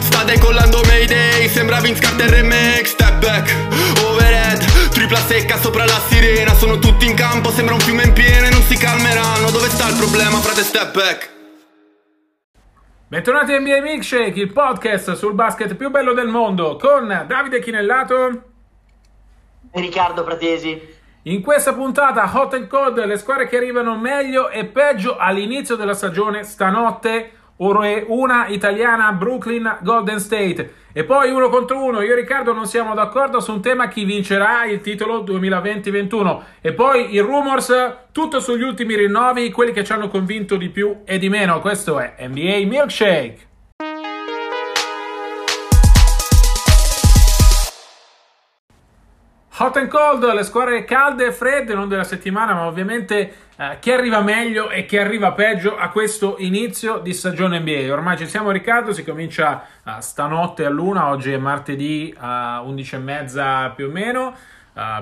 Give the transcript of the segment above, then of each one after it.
Sta decollando Mayday, sembra Vince Carter remake Step back, overhead, tripla secca sopra la sirena. Sono tutti in campo, sembra un fiume in piena e non si calmeranno. Dove sta il problema, frate, step back? Bentornati a NBA Milkshake, il podcast sul basket più bello del mondo con Davide Chinellato. E Riccardo Pratesi. In questa puntata Hot and Cold, le squadre che arrivano meglio e peggio all'inizio della stagione stanotte una italiana Brooklyn Golden State. E poi uno contro uno. Io e Riccardo non siamo d'accordo su un tema chi vincerà il titolo 2020-21 e poi i rumors tutto sugli ultimi rinnovi quelli che ci hanno convinto di più e di meno. Questo è NBA Milkshake Hot and cold, le squadre calde e fredde, non della settimana, ma ovviamente eh, chi arriva meglio e chi arriva peggio a questo inizio di stagione NBA. Ormai ci siamo Riccardo, si comincia uh, stanotte luna, oggi è martedì uh, 11.30 più o meno.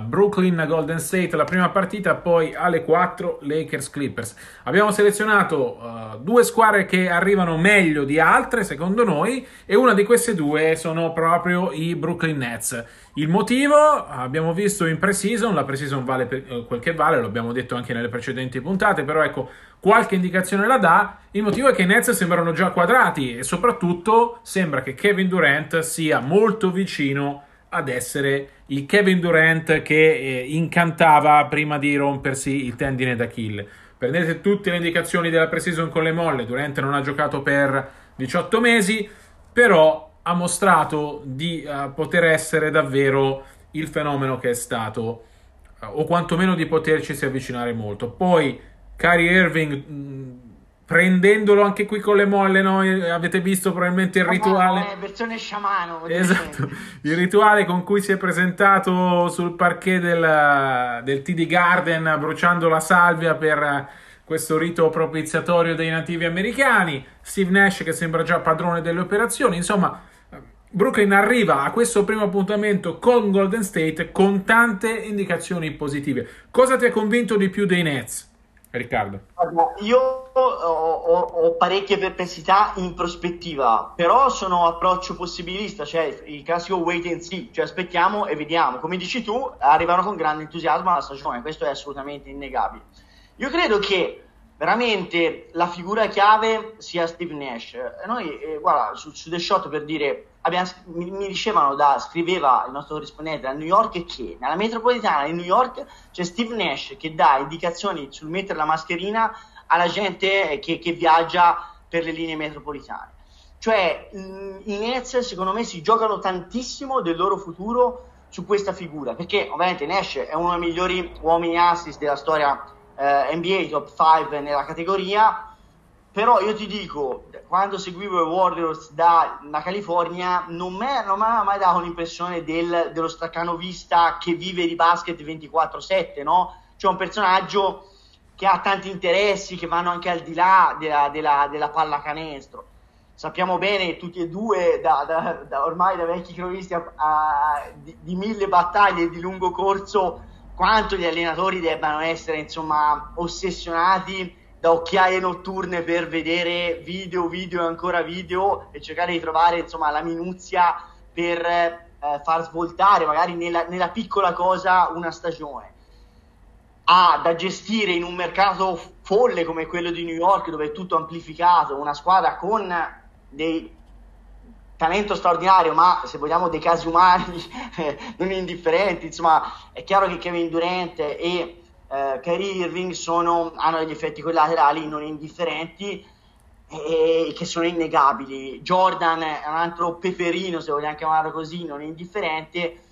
Brooklyn Golden State la prima partita, poi alle 4 Lakers Clippers. Abbiamo selezionato uh, due squadre che arrivano meglio di altre, secondo noi, e una di queste due sono proprio i Brooklyn Nets. Il motivo abbiamo visto in pre-season, la pre-season vale eh, quel che vale, lo abbiamo detto anche nelle precedenti puntate, però ecco, qualche indicazione la dà. Il motivo è che i Nets sembrano già quadrati e soprattutto sembra che Kevin Durant sia molto vicino ad essere il Kevin Durant che eh, incantava prima di rompersi il tendine d'Achille. Prendete tutte le indicazioni della pre-season con le molle, Durant non ha giocato per 18 mesi, però ha mostrato di uh, poter essere davvero il fenomeno che è stato, uh, o quantomeno di poterci si avvicinare molto. Poi Kyrie Irving... Mh, prendendolo anche qui con le molle, no? avete visto probabilmente il rituale. È versione sciamano. Esatto, il rituale con cui si è presentato sul parquet del, del TD Garden bruciando la salvia per questo rito propiziatorio dei nativi americani. Steve Nash che sembra già padrone delle operazioni. Insomma, Brooklyn arriva a questo primo appuntamento con Golden State con tante indicazioni positive. Cosa ti ha convinto di più dei Nets? Riccardo. Io ho, ho, ho, parecchie perplessità in prospettiva, però sono approccio possibilista, cioè il classico wait and see, cioè aspettiamo e vediamo. Come dici tu, arrivano con grande entusiasmo alla stagione, questo è assolutamente innegabile. Io credo che veramente la figura chiave sia Steve Nash. Noi, eh, guarda, su, su The Shot per dire abbiamo, mi, mi, dicevano da, scriveva il nostro corrispondente da New York che nella metropolitana di New York c'è Steve Nash che dà indicazioni sul mettere la mascherina alla gente che, che viaggia per le linee metropolitane. Cioè i Nets secondo me si giocano tantissimo del loro futuro su questa figura, perché ovviamente Nash è uno dei migliori uomini assist della storia eh, NBA, top 5 nella categoria, però io ti dico, quando seguivo i Warriors da, da California, non mi ha mai dato l'impressione del, dello staccanovista che vive di basket 24-7, no? Cioè un personaggio che ha tanti interessi che vanno anche al di là della, della, della pallacanestro. Sappiamo bene tutti e due, da, da, da ormai da vecchi cronisti a, a, di, di, mille battaglie di lungo corso, quanto gli allenatori debbano essere insomma ossessionati da occhiaie notturne per vedere video, video e ancora video e cercare di trovare insomma la minuzia per eh, far svoltare magari nella, nella, piccola cosa una stagione. Ha da gestire in un mercato folle come quello di New York dove è tutto amplificato, una squadra con dei talento straordinario, ma se vogliamo dei casi umani non indifferenti, insomma è chiaro che Kevin Durant e eh, Kyrie Irving sono, hanno degli effetti collaterali non indifferenti e che sono innegabili. Jordan è un altro peperino, se vogliamo chiamarlo così, non indifferente.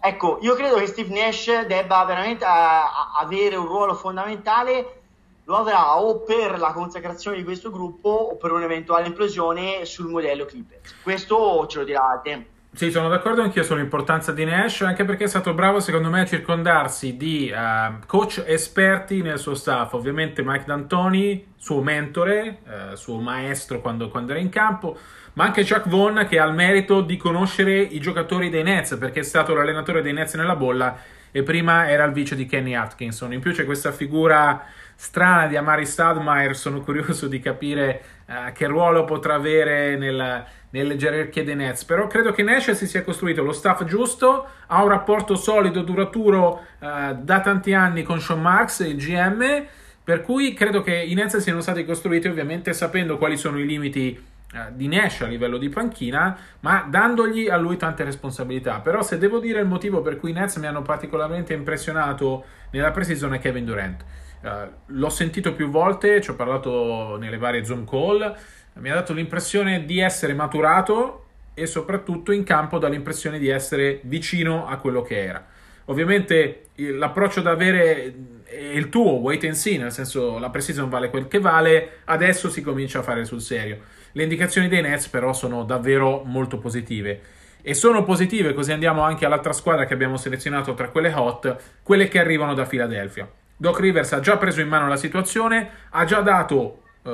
Ecco, io credo che Steve Nash debba veramente a, a avere un ruolo fondamentale, lo avrà o per la consacrazione di questo gruppo o per un'eventuale implosione sul modello Clippers. Questo ce lo dirà il tempo. Sì, sono d'accordo anch'io sull'importanza di Nash, anche perché è stato bravo secondo me a circondarsi di uh, coach esperti nel suo staff. Ovviamente Mike D'Antoni, suo mentore, uh, suo maestro quando, quando, era in campo, ma anche Chuck Vaughn che ha il merito di conoscere i giocatori dei Nets, perché è stato l'allenatore dei Nets nella bolla e prima era il vice di Kenny Atkinson. In più c'è questa figura strana di Amari Stadmeyer, sono curioso di capire uh, che ruolo potrà avere nel nelle gerarchie dei Nets, però credo che Nash si sia costruito lo staff giusto, ha un rapporto solido, duraturo eh, da tanti anni con Sean Marks, il GM, per cui credo che i Nets siano stati costruiti ovviamente sapendo quali sono i limiti di Nash a livello di panchina, ma dandogli a lui tante responsabilità. Però se devo dire il motivo per cui i Nets mi hanno particolarmente impressionato nella pre-season è Kevin Durant. Uh, l'ho sentito più volte, ci ho parlato nelle varie Zoom call mi ha dato l'impressione di essere maturato e soprattutto in campo dà l'impressione di essere vicino a quello che era. Ovviamente l'approccio da avere è il tuo, wait and see, nel senso la precision vale quel che vale, adesso si comincia a fare sul serio. Le indicazioni dei Nets però sono davvero molto positive. E sono positive, così andiamo anche all'altra squadra che abbiamo selezionato tra quelle hot, quelle che arrivano da Philadelphia. Doc Rivers ha già preso in mano la situazione, ha già dato uh,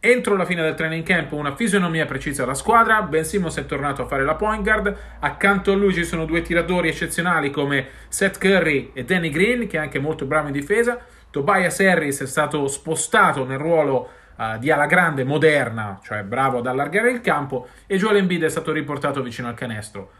Entro la fine del training camp una fisionomia precisa alla squadra, Ben Simmons è tornato a fare la point guard, accanto a lui ci sono due tiratori eccezionali come Seth Curry e Danny Green che è anche molto bravo in difesa, Tobias Harris è stato spostato nel ruolo uh, di ala grande moderna, cioè bravo ad allargare il campo e Joel Embiid è stato riportato vicino al canestro.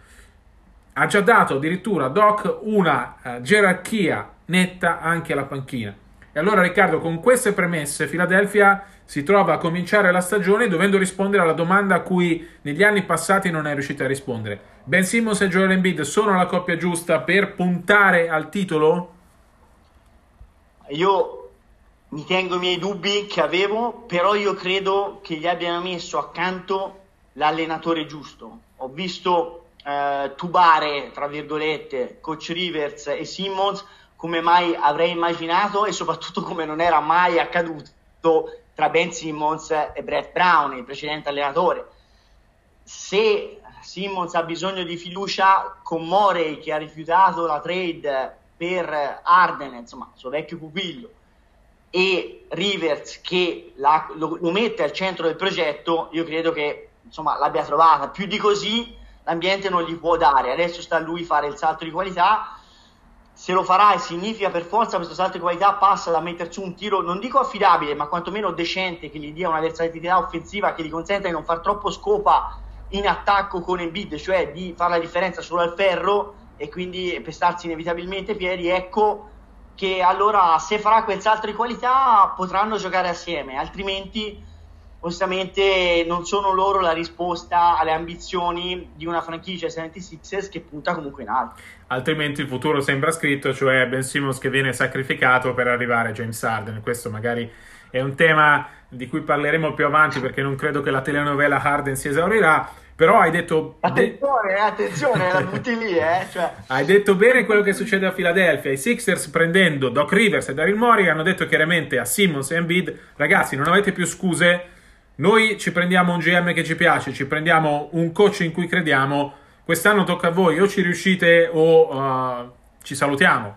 Ha già dato addirittura Doc una uh, gerarchia netta anche alla panchina. E allora Riccardo, con queste premesse, Philadelphia si trova a cominciare la stagione dovendo rispondere alla domanda a cui negli anni passati non è riuscita a rispondere. Ben Simmons e Joel Embiid sono la coppia giusta per puntare al titolo? Io mi tengo i miei dubbi che avevo, però io credo che gli abbiano messo accanto l'allenatore giusto. Ho visto eh, tubare, tra virgolette, coach Rivers e Simmons come mai avrei immaginato e soprattutto come non era mai accaduto tra Ben Simmons e Brett Brown, il precedente allenatore. Se Simmons ha bisogno di fiducia con Morey che ha rifiutato la trade per Arden, insomma, suo vecchio pupillo, e Rivers che la, lo, lo, mette al centro del progetto, io credo che insomma, l'abbia trovata. Più di così l'ambiente non gli può dare. Adesso sta a lui fare il salto di qualità se lo farà e significa per forza questo salto di qualità passa da mettere su un tiro non dico affidabile ma quantomeno decente che gli dia una versatilità offensiva che gli consenta di non far troppo scopa in attacco con Embiid cioè di fare la differenza solo al ferro e quindi pestarsi inevitabilmente piedi ecco che allora se farà quel salto di qualità potranno giocare assieme altrimenti onestamente non sono loro la risposta alle ambizioni di una franchigia 76ers che punta comunque in alto. Altrimenti il futuro sembra scritto, cioè Ben Simmons che viene sacrificato per arrivare a James Harden. Questo magari è un tema di cui parleremo più avanti perché non credo che la telenovela Harden si esaurirà. Però hai detto. Attenzione, eh, attenzione, la butti lì, eh. Cioè... Hai detto bene quello che succede a Philadelphia. I Sixers prendendo Doc Rivers e Daryl Morey hanno detto chiaramente a Simmons e Embiid: ragazzi, non avete più scuse noi ci prendiamo un GM che ci piace, ci prendiamo un coach in cui crediamo. Quest'anno tocca a voi, o ci riuscite o uh, ci salutiamo.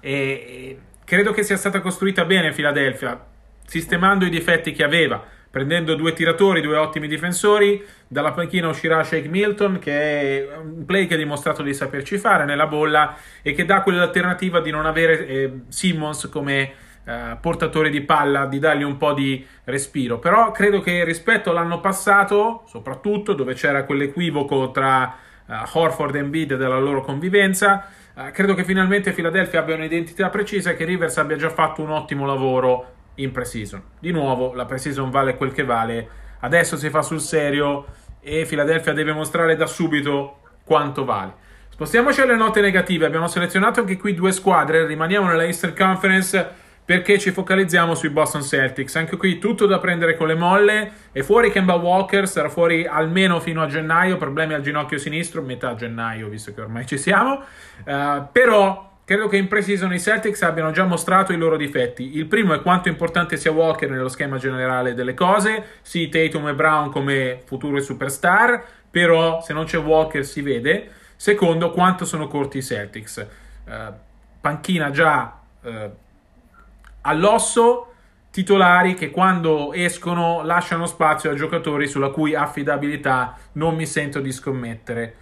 E credo che sia stata costruita bene Philadelphia, sistemando i difetti che aveva, prendendo due tiratori, due ottimi difensori. Dalla panchina uscirà Shake Milton, che è un play che ha dimostrato di saperci fare nella bolla e che dà quell'alternativa di non avere eh, Simmons come eh, portatore di palla, di dargli un po' di respiro. Però credo che rispetto all'anno passato, soprattutto dove c'era quell'equivoco tra uh, Horford e Embiid della loro convivenza, uh, credo che finalmente Philadelphia abbia un'identità precisa e che Rivers abbia già fatto un ottimo lavoro in pre-season. Di nuovo, la pre-season vale quel che vale. Adesso si fa sul serio e Philadelphia deve mostrare da subito quanto vale. Spostiamoci alle note negative. Abbiamo selezionato anche qui due squadre. Rimaniamo nella Eastern Conference perché ci focalizziamo sui Boston Celtics. Anche qui tutto da prendere con le molle. È fuori Kemba Walker, sarà fuori almeno fino a gennaio, problemi al ginocchio sinistro, metà gennaio, visto che ormai ci siamo. Uh, però credo che in pre-season i Celtics abbiano già mostrato i loro difetti. Il primo è quanto importante sia Walker nello schema generale delle cose. Sì, Tatum e Brown come future superstar, però se non c'è Walker si vede. Secondo, quanto sono corti i Celtics. Eh, panchina già eh, all'osso, titolari che quando escono lasciano spazio a giocatori sulla cui affidabilità non mi sento di scommettere.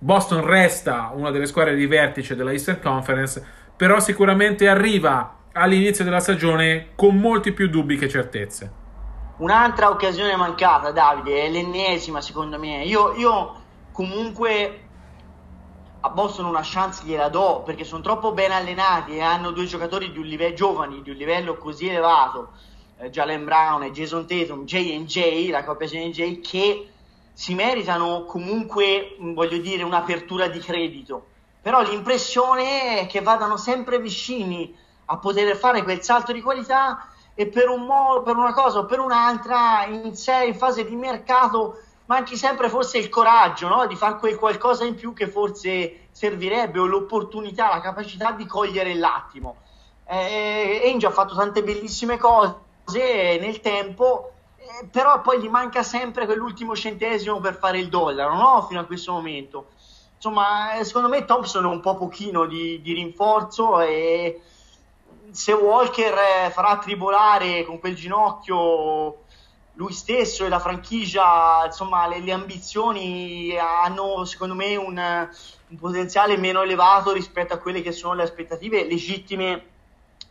Boston resta una delle squadre di vertice della Eastern Conference, però sicuramente arriva all'inizio della stagione con molti più dubbi che certezze. Un'altra occasione mancata, Davide, è l'ennesima secondo me. Io, io comunque a Boston una chance gliela do perché sono troppo ben allenati e hanno due giocatori di un livello giovani di un livello così elevato eh, Jalen Brown e Jason Tatum J&J la coppia J&J che si meritano comunque voglio dire un'apertura di credito però l'impressione è che vadano sempre vicini a poter fare quel salto di qualità e per, un mo- per una cosa o per un'altra in, sé, in fase di mercato manchi sempre forse il coraggio no? di fare quel qualcosa in più che forse servirebbe o l'opportunità, la capacità di cogliere l'attimo. Eh, Ainge ha fatto tante bellissime cose nel tempo, però poi gli manca sempre quell'ultimo centesimo per fare il dollaro, no? Fino a questo momento. Insomma, eh, secondo me Thompson è un po' pochino di, di rinforzo e se Walker eh, farà tribolare con quel ginocchio lui stesso e la franchigia, insomma, le, le ambizioni hanno secondo me un, un, potenziale meno elevato rispetto a quelle che sono le aspettative legittime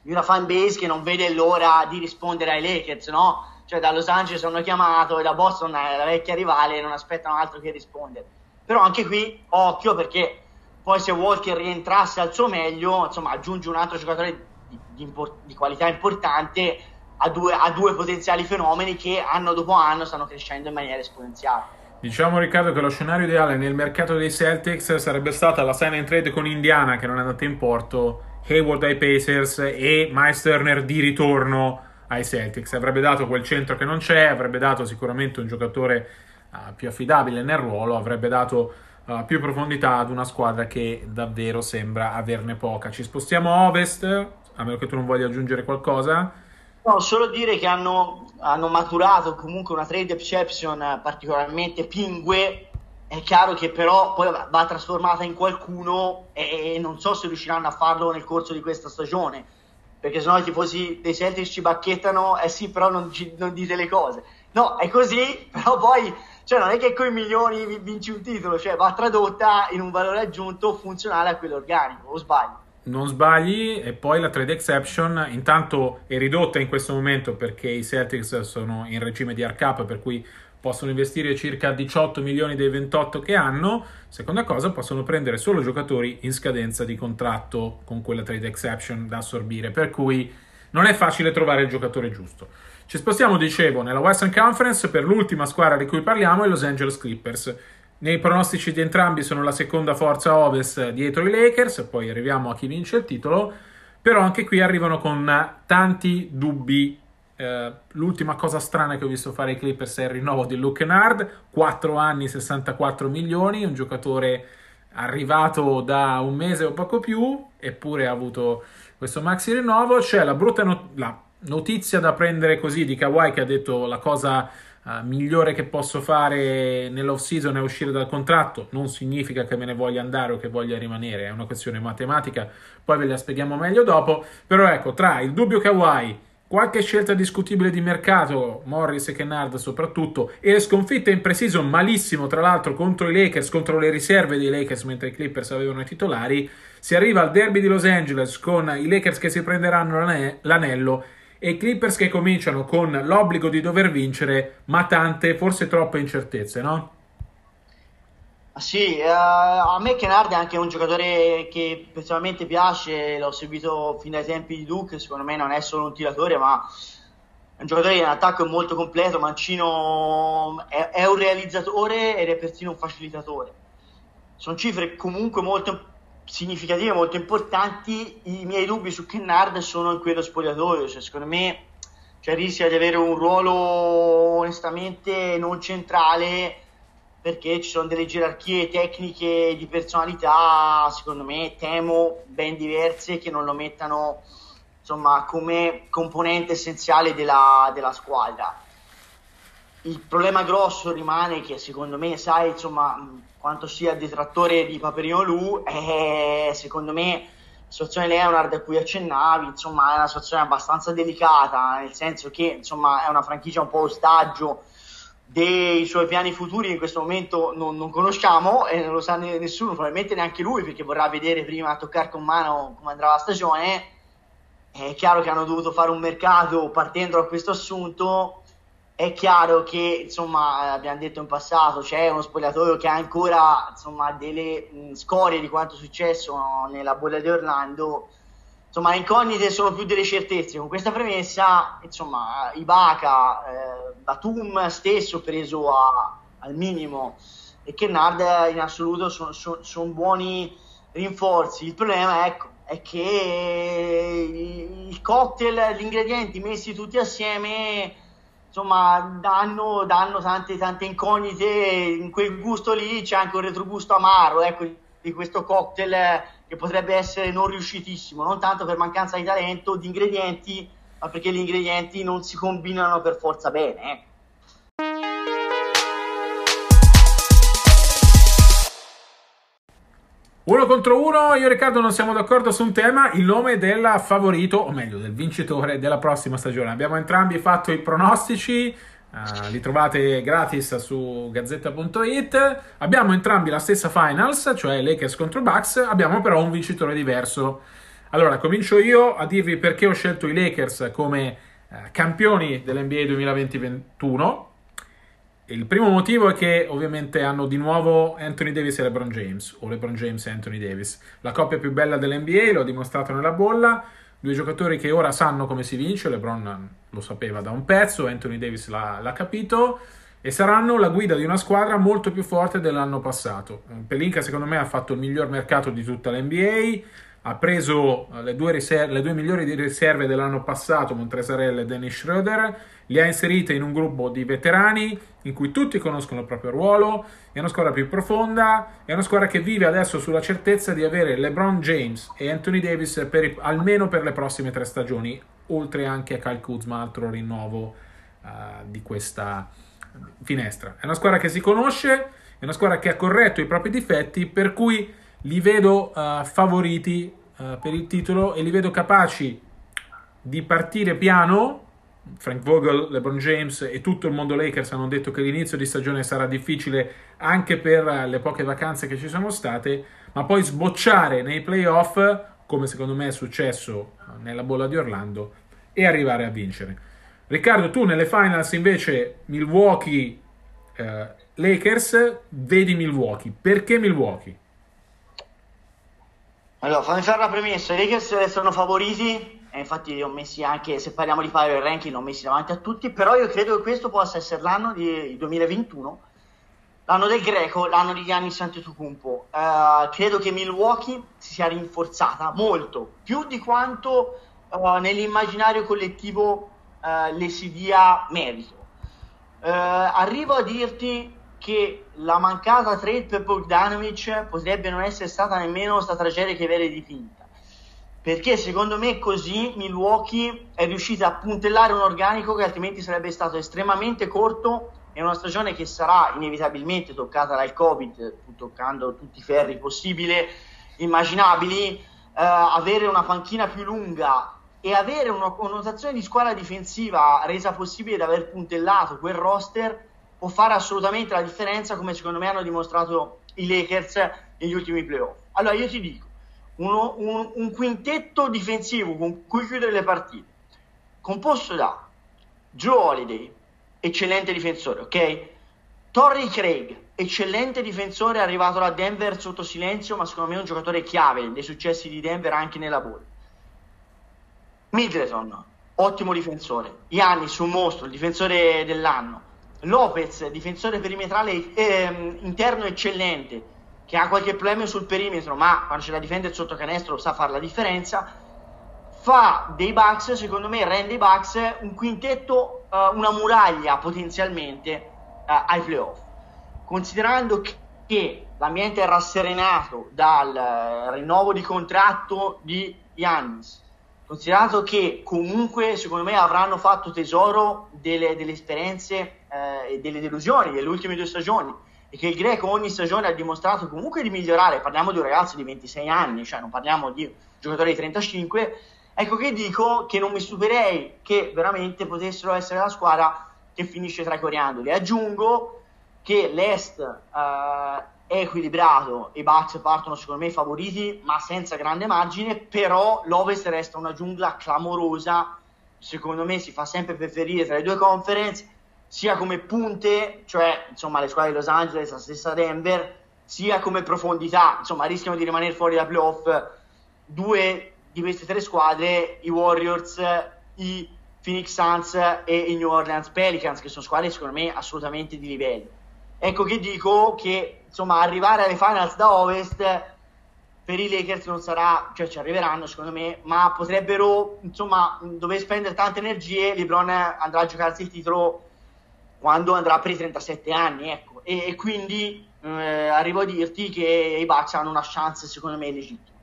di una fan base che non vede l'ora di rispondere ai Lakers, no? Cioè da Los Angeles hanno chiamato e da Boston la vecchia rivale non aspettano altro che rispondere. Però anche qui occhio perché poi se Walker rientrasse al suo meglio, insomma, aggiunge un altro giocatore di, di, di qualità importante a due, a due potenziali fenomeni che anno dopo anno stanno crescendo in maniera esponenziale. Diciamo Riccardo che lo scenario ideale nel mercato dei Celtics sarebbe stata la sign and trade con Indiana che non è andata in porto, Hayward ai Pacers e Miles Turner di ritorno ai Celtics. Avrebbe dato quel centro che non c'è, avrebbe dato sicuramente un giocatore uh, più affidabile nel ruolo, avrebbe dato uh, più profondità ad una squadra che davvero sembra averne poca. Ci spostiamo a ovest, a meno che tu non voglia aggiungere qualcosa. No, solo dire che hanno, hanno maturato comunque una trade exception particolarmente pingue. È chiaro che però poi va trasformata in qualcuno e, e non so se riusciranno a farlo nel corso di questa stagione. Perché sennò i tifosi dei Celtics ci bacchettano, eh sì, però non, ci, non dite le cose. No, è così, però poi cioè non è che con i milioni vinci un titolo, cioè va tradotta in un valore aggiunto funzionale a quello organico, o sbaglio? non sbagli e poi la trade exception intanto è ridotta in questo momento perché i Celtics sono in regime di arcap per cui possono investire circa 18 milioni dei 28 che hanno seconda cosa possono prendere solo giocatori in scadenza di contratto con quella trade exception da assorbire per cui non è facile trovare il giocatore giusto ci spostiamo dicevo nella Western Conference per l'ultima squadra di cui parliamo i Los Angeles Clippers nei pronostici di entrambi sono la seconda forza ovest dietro i Lakers, poi arriviamo a chi vince il titolo, però anche qui arrivano con tanti dubbi. Eh, l'ultima cosa strana che ho visto fare i Clippers è il rinnovo di Luke Kennard, 4 anni, 64 milioni, un giocatore arrivato da un mese o poco più, eppure ha avuto questo maxi rinnovo. C'è la brutta not- la notizia da prendere così di Kawhi che ha detto la cosa uh, migliore che posso fare nell'off season è uscire dal contratto, non significa che me ne voglia andare o che voglia rimanere, è una questione matematica, poi ve la spieghiamo meglio dopo, però ecco, tra il dubbio Kawhi, qualche scelta discutibile di mercato, Morris e Kennard soprattutto, e le sconfitte in pre-season malissimo tra l'altro contro i Lakers, contro le riserve dei Lakers mentre i Clippers avevano i titolari, si arriva al derby di Los Angeles con i Lakers che si prenderanno l'anello e i Clippers che cominciano con l'obbligo di dover vincere, ma tante, forse troppe incertezze, no? Sì, uh, a me Kennard è anche un giocatore che personalmente piace, l'ho seguito fin dai tempi di Duke, secondo me non è solo un tiratore, ma è un giocatore in attacco molto completo, Mancino è, è un realizzatore ed è persino un facilitatore. Sono cifre comunque molto significative, molto importanti. I miei dubbi su Kennard sono in quello spogliatoio, cioè, secondo me cioè, rischia di avere un ruolo onestamente non centrale perché ci sono delle gerarchie tecniche di personalità, secondo me temo ben diverse che non lo mettano insomma come componente essenziale della, della squadra. il problema grosso rimane che secondo me, sai, insomma, quanto sia detrattore di Paperino Lu, è secondo me la situazione Leonard a cui accennavi, insomma, è una situazione abbastanza delicata, nel senso che, insomma, è una franchigia un po' ostaggio dei suoi piani futuri in questo momento non, non, conosciamo e non lo sa nessuno, probabilmente neanche lui perché vorrà vedere prima toccare con mano come andrà la stagione. È chiaro che hanno dovuto fare un mercato partendo da questo assunto. È chiaro che, insomma, abbiamo detto in passato, c'è uno spogliatoio che ha ancora insomma, delle mh, scorie di quanto è successo nella bolla di Orlando insomma, le incognite sono più delle certezze. Con questa premessa, insomma, Ibaka, eh, Batum stesso preso a, al minimo e Kennard in assoluto sono son, son buoni rinforzi. Il problema ecco, è che il cocktail, gli ingredienti messi tutti assieme insomma danno, danno tante, tante incognite in quel gusto lì c'è anche un retrogusto amaro ecco, di questo cocktail che potrebbe essere non riuscitissimo, non tanto per mancanza di talento, di ingredienti, ma perché gli ingredienti non si combinano per forza bene. Eh. Uno contro uno, io e Riccardo non siamo d'accordo su un tema, il nome del favorito, o meglio del vincitore della prossima stagione. Abbiamo entrambi fatto i pronostici, Uh, li trovate gratis su gazzetta.it. Abbiamo entrambi la stessa finals, cioè Lakers contro Bucks, abbiamo però un vincitore diverso. Allora, comincio io a dirvi perché ho scelto i Lakers come uh, campioni dell'NBA 2020-21. Il primo motivo è che ovviamente hanno di nuovo Anthony Davis e LeBron James, o LeBron James e Anthony Davis, la coppia più bella dell'NBA, l'ho dimostrato nella bolla due giocatori che ora sanno come si vince, LeBron lo sapeva da un pezzo, Anthony Davis l'ha, l'ha capito e saranno la guida di una squadra molto più forte dell'anno passato. Pelinka secondo me ha fatto il miglior mercato di tutta l'NBA, ha preso le due, riserve, le due migliori riserve dell'anno passato, Montresarella e Dennis Schroeder, li ha inserite in un gruppo di veterani in cui tutti conoscono il proprio ruolo, è una squadra più profonda, è una squadra che vive adesso sulla certezza di avere LeBron James e Anthony Davis per, almeno per le prossime tre stagioni, oltre anche a Kyle Kuzma, altro rinnovo uh, di questa finestra. È una squadra che si conosce, è una squadra che ha corretto i propri difetti, per cui li vedo uh, favoriti uh, per il titolo e li vedo capaci di partire piano Frank Vogel, LeBron James e tutto il mondo Lakers hanno detto che l'inizio di stagione sarà difficile anche per le poche vacanze che ci sono state, ma poi sbocciare nei playoff, come secondo me è successo nella bolla di Orlando, e arrivare a vincere. Riccardo, tu nelle finals invece Milwaukee eh, Lakers, vedi Milwaukee. Perché Milwaukee? Allora, fammi fare la premessa, i Lakers sono favoriti e infatti li ho messi anche, se parliamo di power ranking, li ho messi davanti a tutti, però io credo che questo possa essere l'anno di 2021, l'anno del greco, l'anno di Giannis Antetokounmpo. Uh, credo che Milwaukee si sia rinforzata molto, più di quanto uh, nell'immaginario collettivo uh, le si dia merito. arrivo a dirti che la mancata trade per Bogdanovic potrebbe non essere stata nemmeno questa tragedia che viene dipinta perché secondo me così Milwaukee è riuscita a puntellare un organico che altrimenti sarebbe stato estremamente corto in una stagione che sarà inevitabilmente toccata dal Covid, toccando tutti i ferri possibili, immaginabili, eh, avere una panchina più lunga e avere una connotazione di squadra difensiva resa possibile da aver puntellato quel roster può fare assolutamente la differenza come secondo me hanno dimostrato i Lakers negli ultimi playoff. Allora io ti dico, uno, un, un, quintetto difensivo con cui chiudere le partite, composto da Joe Holiday, eccellente difensore, ok? Torrey Craig, eccellente difensore, arrivato da Denver sotto silenzio, ma secondo me è un giocatore chiave dei successi di Denver anche nella ball. Middleton, ottimo difensore. Giannis, un mostro, il difensore dell'anno. Lopez, difensore perimetrale eh, interno eccellente che ha qualche problema sul perimetro, ma quando c'è da difendere sotto canestro sa fare la differenza, fa dei Bucks, secondo me rende i Bucks un quintetto, uh, una muraglia potenzialmente uh, ai playoff. Considerando che l'ambiente è rasserenato dal uh, rinnovo di contratto di Giannis, considerato che comunque secondo me avranno fatto tesoro delle, delle esperienze eh, e delle delusioni delle ultime due stagioni e che il greco ogni stagione ha dimostrato comunque di migliorare, parliamo di un ragazzo di 26 anni, cioè non parliamo di un giocatore di 35, ecco che dico che non mi stupirei che veramente potessero essere la squadra che finisce tra i coriandoli. Aggiungo che l'Est eh, è equilibrato, i Bucks partono secondo me favoriti, ma senza grande margine, però l'Ovest resta una giungla clamorosa, secondo me si fa sempre preferire tra le due conference, sia come punte, cioè insomma le squadre di Los Angeles, la stessa Denver, sia come profondità, insomma rischiano di rimanere fuori da playoff due di queste tre squadre, i Warriors, i Phoenix Suns e i New Orleans Pelicans, che sono squadre secondo me assolutamente di livello. Ecco che dico che insomma arrivare alle finals da Ovest per i Lakers non sarà, cioè ci arriveranno secondo me, ma potrebbero insomma dover spendere tante energie, LeBron andrà a giocarsi il titolo quando andrà per i 37 anni, ecco. E, e quindi eh, arrivo a dirti che i Bucks hanno una chance, secondo me, legittima.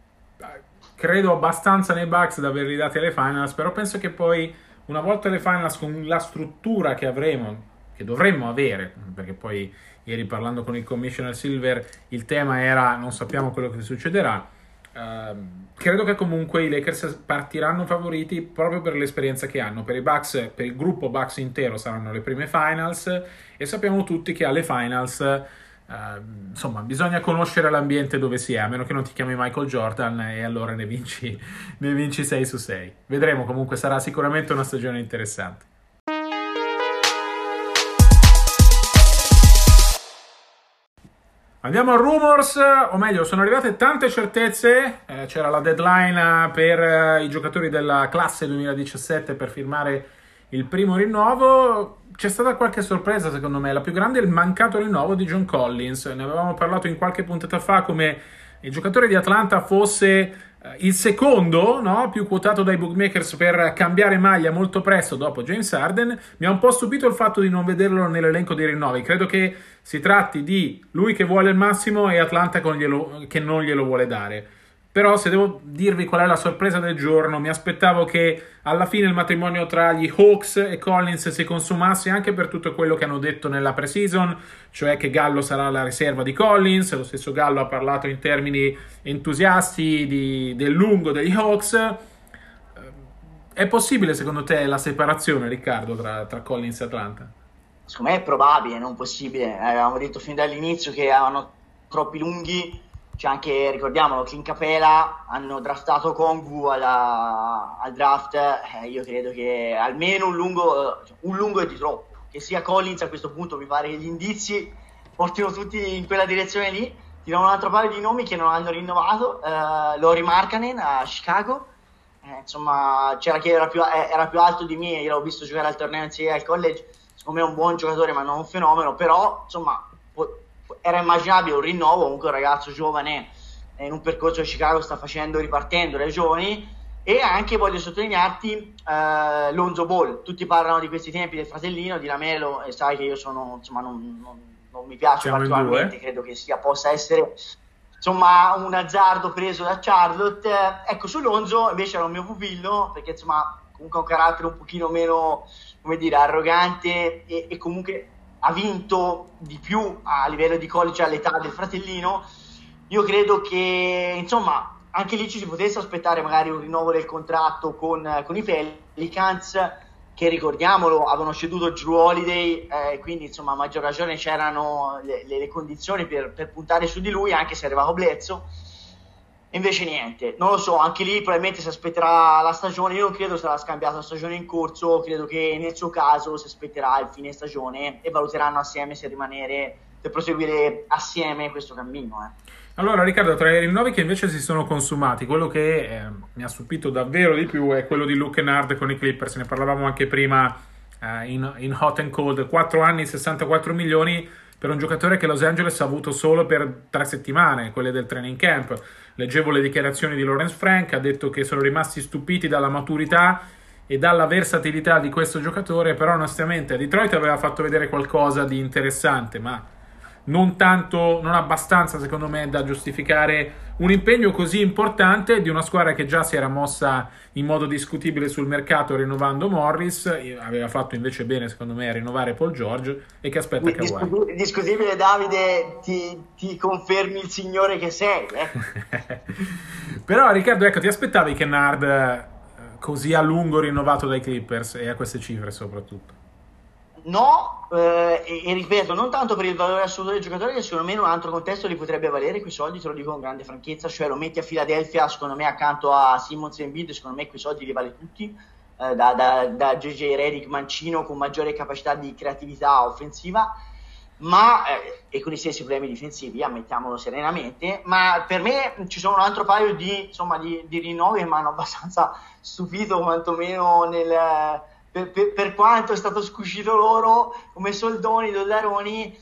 Credo abbastanza nei Bucks da averli dati alle finals, però penso che poi, una volta alle finals, con la struttura che avremo, che dovremmo avere, perché poi ieri parlando con il commissioner Silver il tema era non sappiamo quello che succederà, Uh, credo che comunque i Lakers partiranno favoriti proprio per l'esperienza che hanno. Per Bucks, per il gruppo Bucks intero saranno le prime finals e sappiamo tutti che alle finals uh, insomma bisogna conoscere l'ambiente dove si è, a meno che non ti chiami Michael Jordan e allora ne vinci, ne vinci 6 su 6. Vedremo, comunque sarà sicuramente una stagione interessante. Andiamo a rumors, o meglio, sono arrivate tante certezze. Eh, c'era la deadline per eh, i giocatori della classe 2017 per firmare il primo rinnovo. C'è stata qualche sorpresa, secondo me. La più grande è il mancato rinnovo di John Collins. Ne avevamo parlato in qualche puntata fa come il giocatore di Atlanta fosse eh, il secondo no, più quotato dai bookmakers per cambiare maglia molto presto dopo James Harden, mi ha un po' stupito il fatto di non vederlo nell'elenco dei rinnovi. Credo che si tratti di lui che vuole il massimo e Atlanta che non glielo vuole dare. Però se devo dirvi qual è la sorpresa del giorno, mi aspettavo che alla fine il matrimonio tra gli Hawks e Collins si consumasse anche per tutto quello che hanno detto nella preseason, cioè che Gallo sarà la riserva di Collins, lo stesso Gallo ha parlato in termini entusiasti di, del lungo degli Hawks. Eh, è possibile secondo te la separazione, Riccardo, tra, tra Collins e Atlanta? Secondo me è probabile, non possibile. Avevamo detto fin dall'inizio che avevano troppi lunghi c'è anche, ricordiamolo, Clint Capela, hanno draftato Kongu alla, al draft, eh, io credo che almeno un lungo, un lungo è di troppo, che sia Collins a questo punto mi pare che gli indizi portino tutti in quella direzione lì, tirano un altro paio di nomi che non hanno rinnovato, eh, Lori Markanen a Chicago, eh, insomma c'era chi era più, eh, era più, alto di me, io l'ho visto giocare al torneo NCAA al college, secondo me è un buon giocatore ma non un fenomeno, però insomma era immaginabile un rinnovo, comunque un ragazzo giovane in un percorso che Chicago sta facendo ripartendo dai giovani. E anche voglio sottolinearti eh, Lonzo Ball, tutti parlano di questi tempi del fratellino di Lamelo e sai che io sono insomma non, non, non mi piace Siamo particolarmente, credo che sia, possa essere insomma un azzardo preso da Charlotte. Ecco su Lonzo invece era un mio pupillo perché insomma comunque ha un carattere un pochino meno come dire arrogante e, e comunque ha vinto di più a livello di college all'età del fratellino, io credo che insomma anche lì ci si potesse aspettare magari un rinnovo del contratto con, con i Pelicans che ricordiamolo avevano ceduto Drew Holiday eh, quindi insomma a maggior ragione c'erano le, le, condizioni per, per, puntare su di lui anche se arrivava Blezzo Invece niente, non lo so, anche lì probabilmente si aspetterà la stagione, io non credo sarà scambiata la stagione in corso, credo che nel suo caso si aspetterà il fine stagione e valuteranno assieme se rimanere, per proseguire assieme questo cammino. Eh. Allora Riccardo, tra i rinnovi che invece si sono consumati, quello che eh, mi ha stupito davvero di più è quello di Luke Kennard con i Clippers, ne parlavamo anche prima eh, in, in Hot and Cold, 4 anni, 64 milioni per un giocatore che Los Angeles ha avuto solo per tre settimane, quelle del training camp. Leggevo le dichiarazioni di Lawrence Frank, ha detto che sono rimasti stupiti dalla maturità e dalla versatilità di questo giocatore, però onestamente a Detroit aveva fatto vedere qualcosa di interessante, ma non tanto, non abbastanza secondo me da giustificare un impegno così importante di una squadra che già si era mossa in modo discutibile sul mercato rinnovando Morris, aveva fatto invece bene secondo me a rinnovare Paul George e che aspetta Kawhi. Discutibile Davide, ti, ti, confermi il signore che sei. Eh? Però Riccardo, ecco, ti aspettavi che Nard eh, così a lungo rinnovato dai Clippers e a queste cifre soprattutto? No, eh, e, ripeto, non tanto per il valore assoluto del giocatore, che secondo me in un altro contesto li potrebbe valere quei soldi, te lo dico con grande franchezza, cioè lo metti a Philadelphia, secondo me accanto a Simmons e Embiid, secondo me quei soldi li vale tutti, eh, da, da, da JJ Redick Mancino con maggiore capacità di creatività offensiva, ma, eh, e con i stessi problemi difensivi, ammettiamolo serenamente, ma per me ci sono un altro paio di, insomma, di, di rinnovi mi hanno abbastanza stupito, quantomeno nel per, per, per, quanto è stato scuscito loro come soldoni, dollaroni,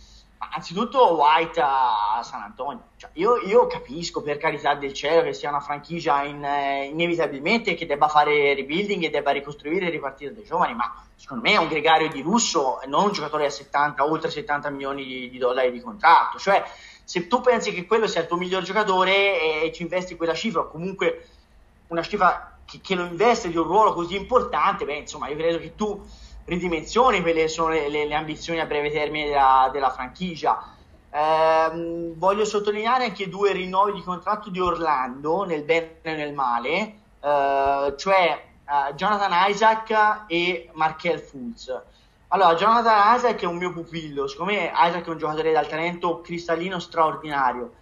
anzitutto White a San Antonio. Cioè, io, io, capisco per carità del cielo che sia una franchigia in, eh, inevitabilmente che debba fare rebuilding e debba ricostruire e ripartire dai giovani, ma secondo me è un gregario di lusso, non un giocatore a 70, oltre 70 milioni di, di dollari di contratto. Cioè, se tu pensi che quello sia il tuo miglior giocatore e ci investi quella cifra, o comunque una cifra che, che, lo investe di un ruolo così importante, beh, insomma, io credo che tu ridimensioni quelle sono le, le, le ambizioni a breve termine della, della franchigia. Eh, voglio sottolineare anche due rinnovi di contratto di Orlando, nel bene e nel male, eh, cioè eh, Jonathan Isaac e Markel Fultz. Allora, Jonathan Isaac è un mio pupillo, secondo me Isaac è un giocatore dal talento cristallino straordinario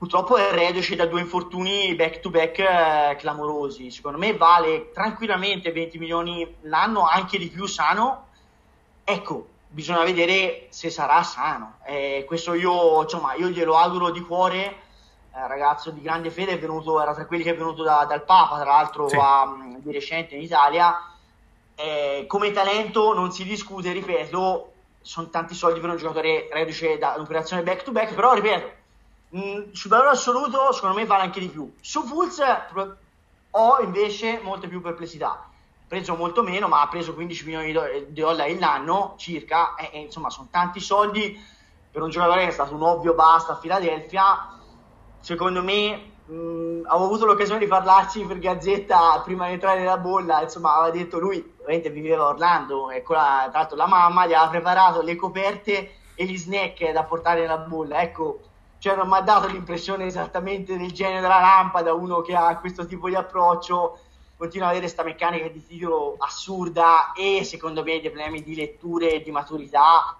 purtroppo è reduce da due infortuni back to back eh, clamorosi. Secondo me vale tranquillamente 20 milioni l'anno, anche di più sano. Ecco, bisogna vedere se sarà sano. Eh, questo io, insomma, io glielo auguro di cuore. Eh, ragazzo di grande fede, è venuto, era tra quelli che è venuto da, dal Papa, tra l'altro sì. a, di recente in Italia. Eh, come talento non si discute, ripeto, sono tanti soldi per un giocatore reduce da un'operazione back to back, però ripeto, Mm, sul valore assoluto secondo me vale anche di più. Su Fulz ho invece molte più perplessità. Preso molto meno ma ha preso 15 milioni di dollari l'anno circa e, e, insomma sono tanti soldi. Per un giocatore che è stato un ovvio basta a Filadelfia secondo me mh, mm, avevo avuto l'occasione di parlarci per Gazzetta prima di entrare nella bolla insomma aveva detto lui ovviamente viveva a Orlando e tra l'altro la mamma gli aveva preparato le coperte e gli snack da portare nella bolla ecco cioè non mi ha dato l'impressione esattamente del genere della lampada, uno che ha questo tipo di approccio, continua ad avere questa meccanica di titolo assurda e secondo me dei problemi di letture e di maturità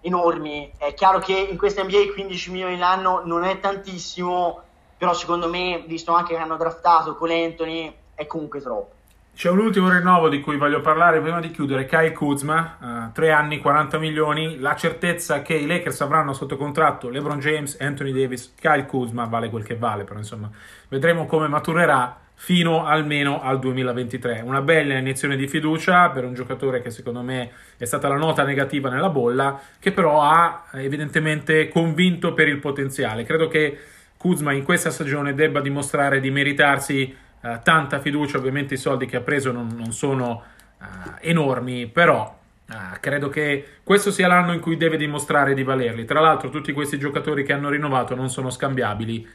enormi. È chiaro che in questa NBA 15 milioni l'anno non è tantissimo, però secondo me, visto anche che hanno draftato con Anthony, è comunque troppo. C'è un ultimo rinnovo di cui voglio parlare prima di chiudere, Kyle Kuzma, 3 uh, anni, 40 milioni, la certezza che i Lakers avranno sotto contratto LeBron James, Anthony Davis, Kyle Kuzma, vale quel che vale, però insomma vedremo come maturerà fino almeno al 2023. Una bella iniezione di fiducia per un giocatore che secondo me è stata la nota negativa nella bolla, che però ha evidentemente convinto per il potenziale. Credo che Kuzma in questa stagione debba dimostrare di meritarsi eh, tanta fiducia, ovviamente i soldi che ha preso non, non sono uh, enormi, però uh, credo che questo sia l'anno in cui deve dimostrare di valerli. Tra l'altro tutti questi giocatori che hanno rinnovato non sono scambiabili,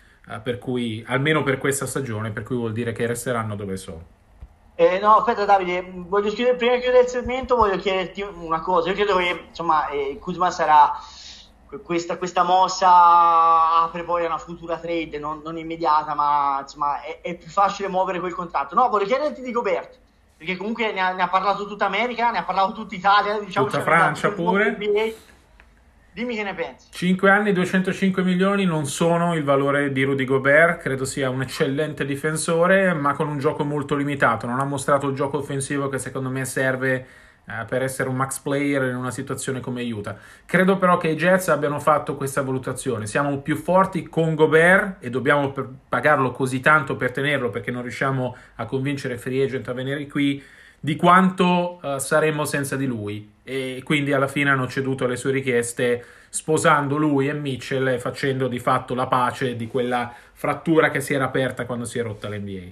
per cui, almeno per questa stagione, per cui vuol dire che resteranno dove sono. Eh, no, aspetta Davide, voglio chiudere, prima di chiudere il segmento voglio chiederti una cosa, io credo che insomma eh, Kuzma sarà questa, questa, mossa apre poi a una futura trade, non, non immediata, ma insomma è, è, più facile muovere quel contratto. No, voglio chiederti di Gobert, perché comunque ne ha, ne ha parlato tutta America, ne ha parlato tutta Italia, diciamo tutta Francia pure. Dimmi che ne pensi. 5 anni, 205 milioni non sono il valore di Rudy Gobert, credo sia un eccellente difensore, ma con un gioco molto limitato, non ha mostrato il gioco offensivo che secondo me serve eh, per essere un max player in una situazione come Utah. Credo però che i Jets abbiano fatto questa valutazione. Siamo più forti con Gobert e dobbiamo pagarlo così tanto per tenerlo perché non riusciamo a convincere free agent a venire qui di quanto uh, saremmo senza di lui e quindi alla fine hanno ceduto alle sue richieste sposando lui e Mitchell e facendo di fatto la pace di quella frattura che si era aperta quando si è rotta l'NBA.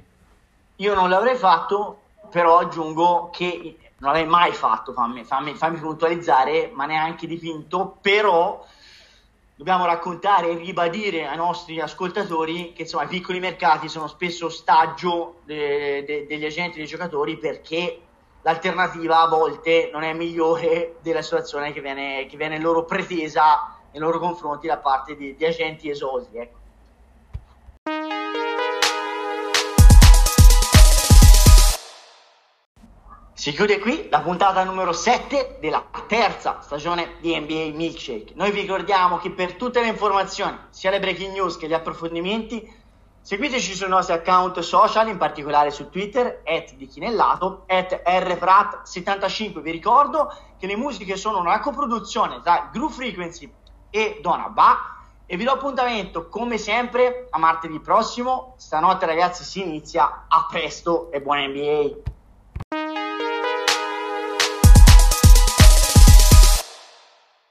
Io non l'avrei fatto, però aggiungo che non l'avrei mai fatto, fammi, fammi, fammi puntualizzare, ma neanche dipinto, però dobbiamo raccontare e ribadire ai nostri ascoltatori che insomma i piccoli mercati sono spesso ostaggio de- de- degli agenti dei giocatori perché l'alternativa a volte non è migliore della situazione che viene, che viene loro pretesa nei loro confronti da parte di, di agenti esosi. Ecco. Si chiude qui la puntata numero 7 della terza stagione di NBA Milkshake. Noi vi ricordiamo che per tutte le informazioni, sia le breaking news che gli approfondimenti, seguiteci sui nostri account social, in particolare su Twitter, at di Chinellato, at rprat75. Vi ricordo che le musiche sono una coproduzione tra Groove Frequency e Donna Ba. E vi do appuntamento come sempre a martedì prossimo. Stanotte ragazzi si inizia. A presto e buona NBA.